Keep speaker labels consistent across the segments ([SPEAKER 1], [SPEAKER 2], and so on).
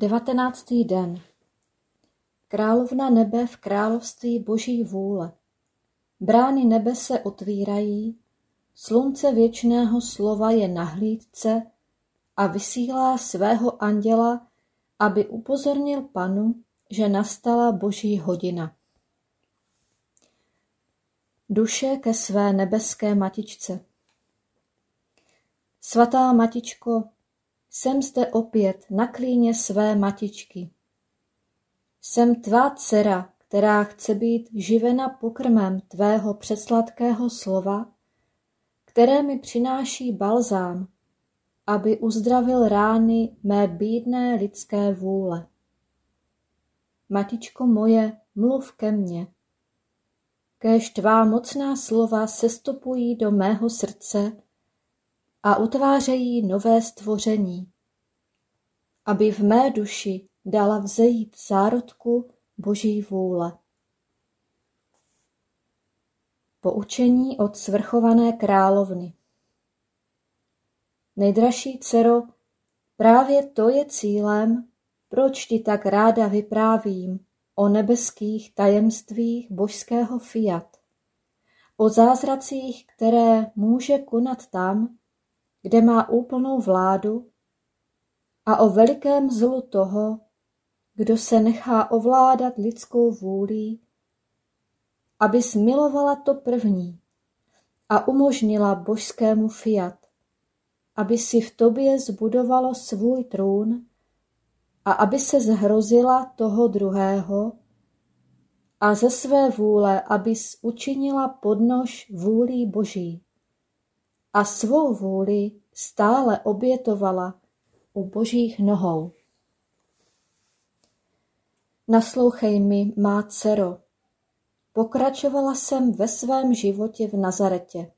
[SPEAKER 1] Devatenáctý den Královna nebe v království boží vůle. Brány nebe se otvírají, slunce věčného slova je na hlídce a vysílá svého anděla, aby upozornil panu, že nastala boží hodina. Duše ke své nebeské matičce. Svatá matičko, jsem zde opět na klíně své matičky. Jsem tvá dcera, která chce být živena pokrmem tvého přesladkého slova, které mi přináší balzám, aby uzdravil rány mé bídné lidské vůle. Matičko moje, mluv ke mně. Kéž tvá mocná slova sestupují do mého srdce a utvářejí nové stvoření, aby v mé duši dala vzejít zárodku Boží vůle. Poučení od svrchované královny Nejdražší dcero, právě to je cílem, proč ti tak ráda vyprávím o nebeských tajemstvích božského fiat, o zázracích, které může konat tam, kde má úplnou vládu, a o velikém zlu toho, kdo se nechá ovládat lidskou vůlí, aby smilovala to první a umožnila božskému fiat, aby si v tobě zbudovalo svůj trůn a aby se zhrozila toho druhého a ze své vůle, abys učinila podnož vůlí Boží a svou vůli stále obětovala u božích nohou. Naslouchej mi, má dcero. Pokračovala jsem ve svém životě v Nazaretě.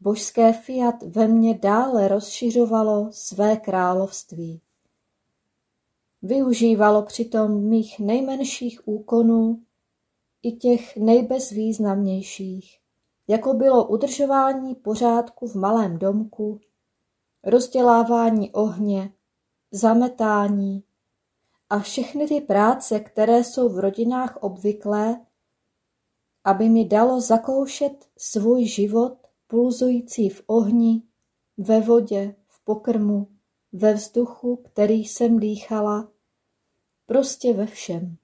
[SPEAKER 1] Božské fiat ve mně dále rozšiřovalo své království. Využívalo přitom mých nejmenších úkonů i těch nejbezvýznamnějších, jako bylo udržování pořádku v malém domku, rozdělávání ohně, zametání a všechny ty práce, které jsou v rodinách obvyklé, aby mi dalo zakoušet svůj život pulzující v ohni, ve vodě, v pokrmu, ve vzduchu, který jsem dýchala, prostě ve všem.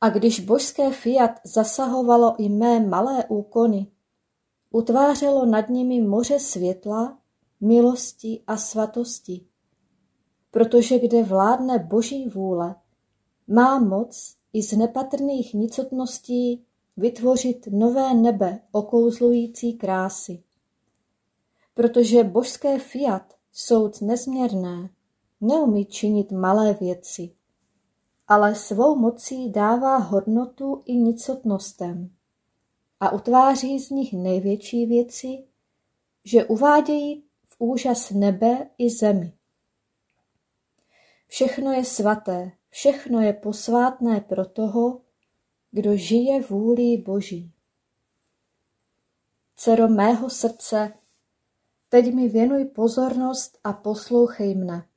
[SPEAKER 1] A když božské fiat zasahovalo i mé malé úkony, utvářelo nad nimi moře světla, milosti a svatosti. Protože kde vládne boží vůle, má moc i z nepatrných nicotností vytvořit nové nebe okouzlující krásy. Protože božské fiat, soud nezměrné, neumí činit malé věci, ale svou mocí dává hodnotu i nicotnostem a utváří z nich největší věci, že uvádějí v úžas nebe i zemi. Všechno je svaté, všechno je posvátné pro toho, kdo žije vůlí Boží. Dcero mého srdce, teď mi věnuj pozornost a poslouchej mne.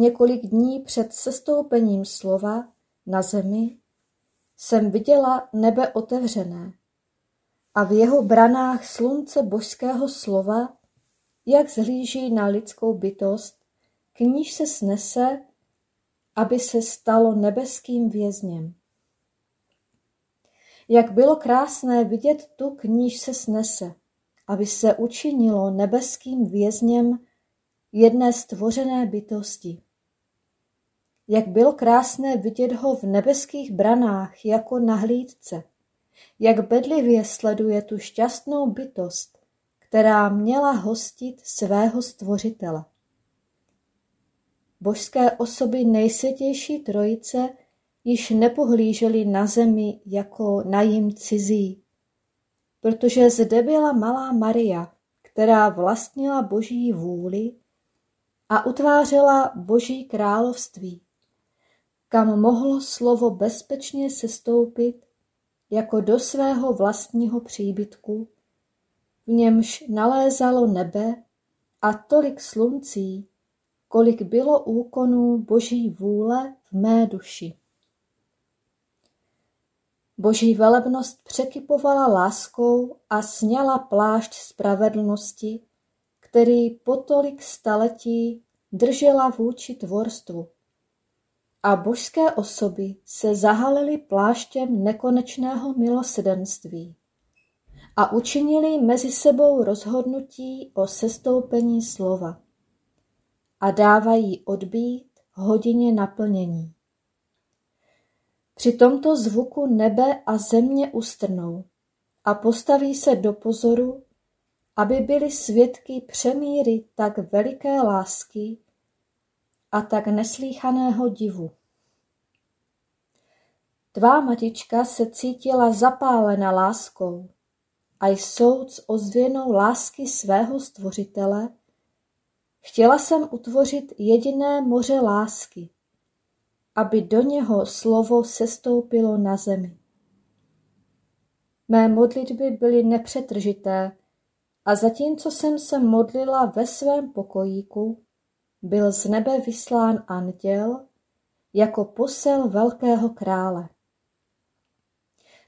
[SPEAKER 1] Několik dní před sestoupením slova na zemi jsem viděla nebe otevřené a v jeho branách slunce božského slova, jak zhlíží na lidskou bytost, k níž se snese, aby se stalo nebeským vězněm. Jak bylo krásné vidět tu, k níž se snese, aby se učinilo nebeským vězněm jedné stvořené bytosti. Jak bylo krásné vidět ho v nebeských branách jako na hlídce, jak bedlivě sleduje tu šťastnou bytost, která měla hostit svého stvořitele. Božské osoby nejsvětější trojice již nepohlíželi na zemi jako na jim cizí, protože zde byla malá Maria, která vlastnila boží vůli a utvářela boží království, kam mohlo slovo bezpečně sestoupit jako do svého vlastního příbytku, v němž nalézalo nebe a tolik sluncí, kolik bylo úkonů boží vůle v mé duši. Boží velebnost překypovala láskou a sněla plášť spravedlnosti, který po tolik staletí držela vůči tvorstvu. A božské osoby se zahalily pláštěm nekonečného milosedenství a učinili mezi sebou rozhodnutí o sestoupení slova a dávají odbít hodině naplnění. Při tomto zvuku nebe a země ustrnou a postaví se do pozoru, aby byli svědky přemíry tak veliké lásky a tak neslíchaného divu. Tvá matička se cítila zapálena láskou a jsou s ozvěnou lásky svého stvořitele chtěla jsem utvořit jediné moře lásky, aby do něho slovo sestoupilo na zemi. Mé modlitby byly nepřetržité a zatímco jsem se modlila ve svém pokojíku, byl z nebe vyslán anděl jako posel velkého krále.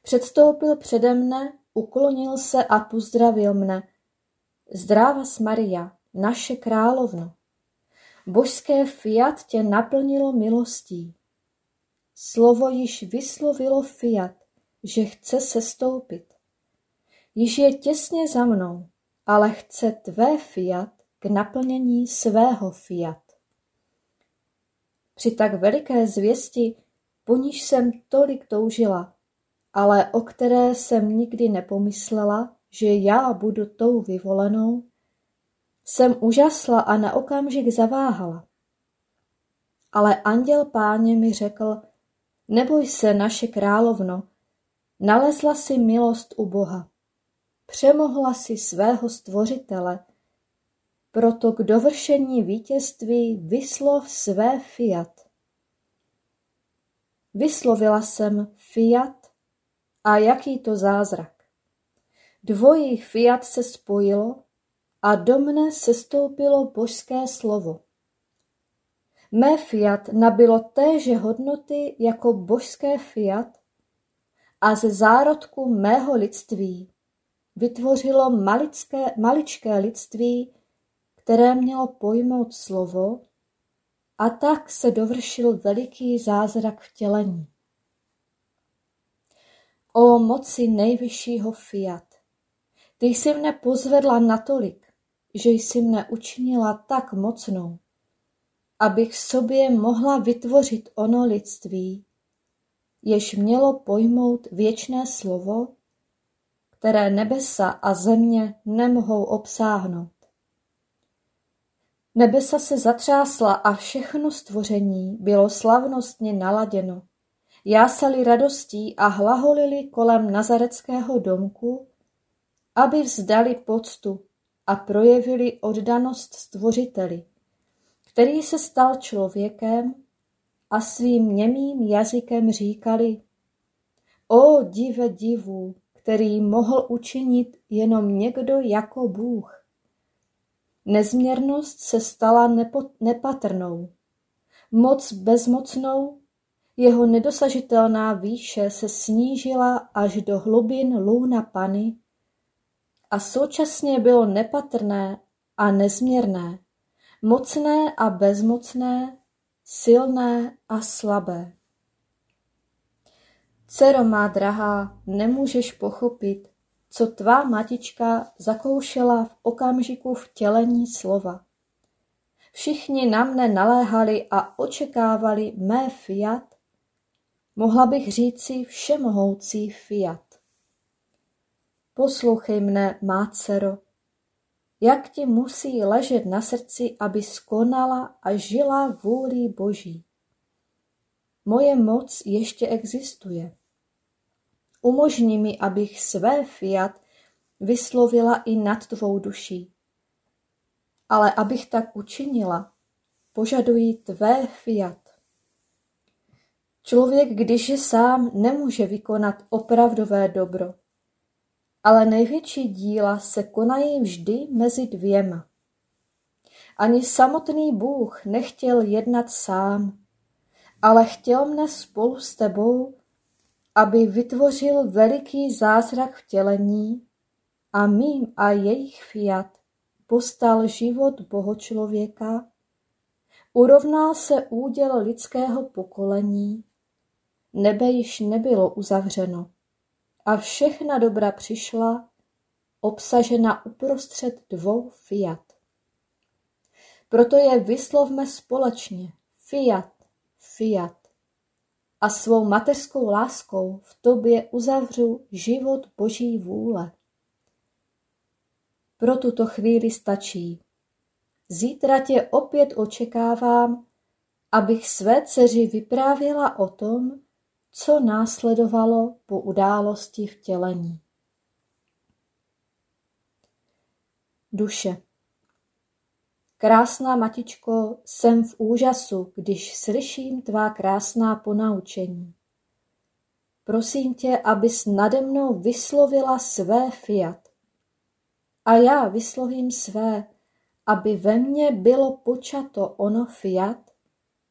[SPEAKER 1] Předstoupil přede mne, uklonil se a pozdravil mne. Zdráva Maria, naše královno. Božské fiat tě naplnilo milostí. Slovo již vyslovilo fiat, že chce se stoupit. Již je těsně za mnou, ale chce tvé fiat k naplnění svého fiat. Při tak veliké zvěsti, po níž jsem tolik toužila, ale o které jsem nikdy nepomyslela, že já budu tou vyvolenou, jsem úžasla a na okamžik zaváhala. Ale anděl páně mi řekl, neboj se, naše královno, nalezla si milost u Boha. Přemohla si svého stvořitele, proto k dovršení vítězství vyslov své fiat. Vyslovila jsem fiat a jaký to zázrak. Dvojí fiat se spojilo a do mne sestoupilo božské slovo. Mé fiat nabilo téže hodnoty jako božské fiat a ze zárodku mého lidství vytvořilo malické, maličké lidství, které mělo pojmout slovo a tak se dovršil veliký zázrak vtělení. O moci nejvyššího fiat, ty jsi mne pozvedla natolik, že jsi mne učinila tak mocnou, abych sobě mohla vytvořit ono lidství, jež mělo pojmout věčné slovo, které nebesa a země nemohou obsáhnout. Nebesa se zatřásla a všechno stvoření bylo slavnostně naladěno. Jásali radostí a hlaholili kolem nazareckého domku, aby vzdali poctu a projevili oddanost stvořiteli, který se stal člověkem a svým němým jazykem říkali O dive divů, který mohl učinit jenom někdo jako Bůh. Nezměrnost se stala nepatrnou. Moc bezmocnou, jeho nedosažitelná výše se snížila až do hlubin lůna Pany a současně bylo nepatrné a nezměrné, mocné a bezmocné, silné a slabé. Dcero má drahá, nemůžeš pochopit, co tvá matička zakoušela v okamžiku vtělení slova. Všichni na mne naléhali a očekávali mé fiat, mohla bych říci všemohoucí fiat. Poslouchej mne, má dcero, jak ti musí ležet na srdci, aby skonala a žila vůli Boží. Moje moc ještě existuje. Umožni mi, abych své fiat vyslovila i nad tvou duší. Ale abych tak učinila, požaduji tvé fiat. Člověk, když je sám, nemůže vykonat opravdové dobro. Ale největší díla se konají vždy mezi dvěma. Ani samotný Bůh nechtěl jednat sám, ale chtěl mne spolu s tebou aby vytvořil veliký zázrak vtělení a mým a jejich fiat postal život bohočlověka, urovnal se úděl lidského pokolení, nebe již nebylo uzavřeno a všechna dobra přišla, obsažena uprostřed dvou fiat. Proto je vyslovme společně fiat, fiat a svou mateřskou láskou v tobě uzavřu život Boží vůle. Pro tuto chvíli stačí. Zítra tě opět očekávám, abych své dceři vyprávěla o tom, co následovalo po události vtělení. Duše. Krásná matičko, jsem v úžasu, když slyším tvá krásná ponaučení. Prosím tě, abys nade mnou vyslovila své fiat. A já vyslovím své, aby ve mně bylo počato ono fiat,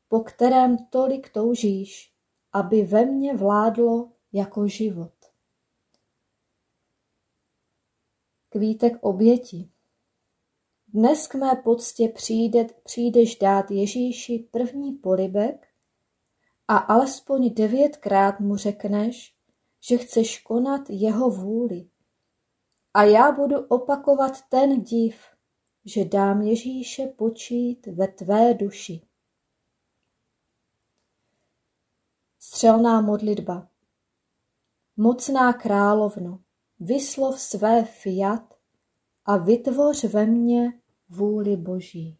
[SPEAKER 1] po kterém tolik toužíš, aby ve mně vládlo jako život. Kvítek oběti dnes k mé poctě přijde, přijdeš dát Ježíši první polibek a alespoň devětkrát mu řekneš, že chceš konat jeho vůli. A já budu opakovat ten div, že dám Ježíše počít ve tvé duši. Střelná modlitba Mocná královno, Vyslov své fiat a vytvoř ve mně vůli Boží.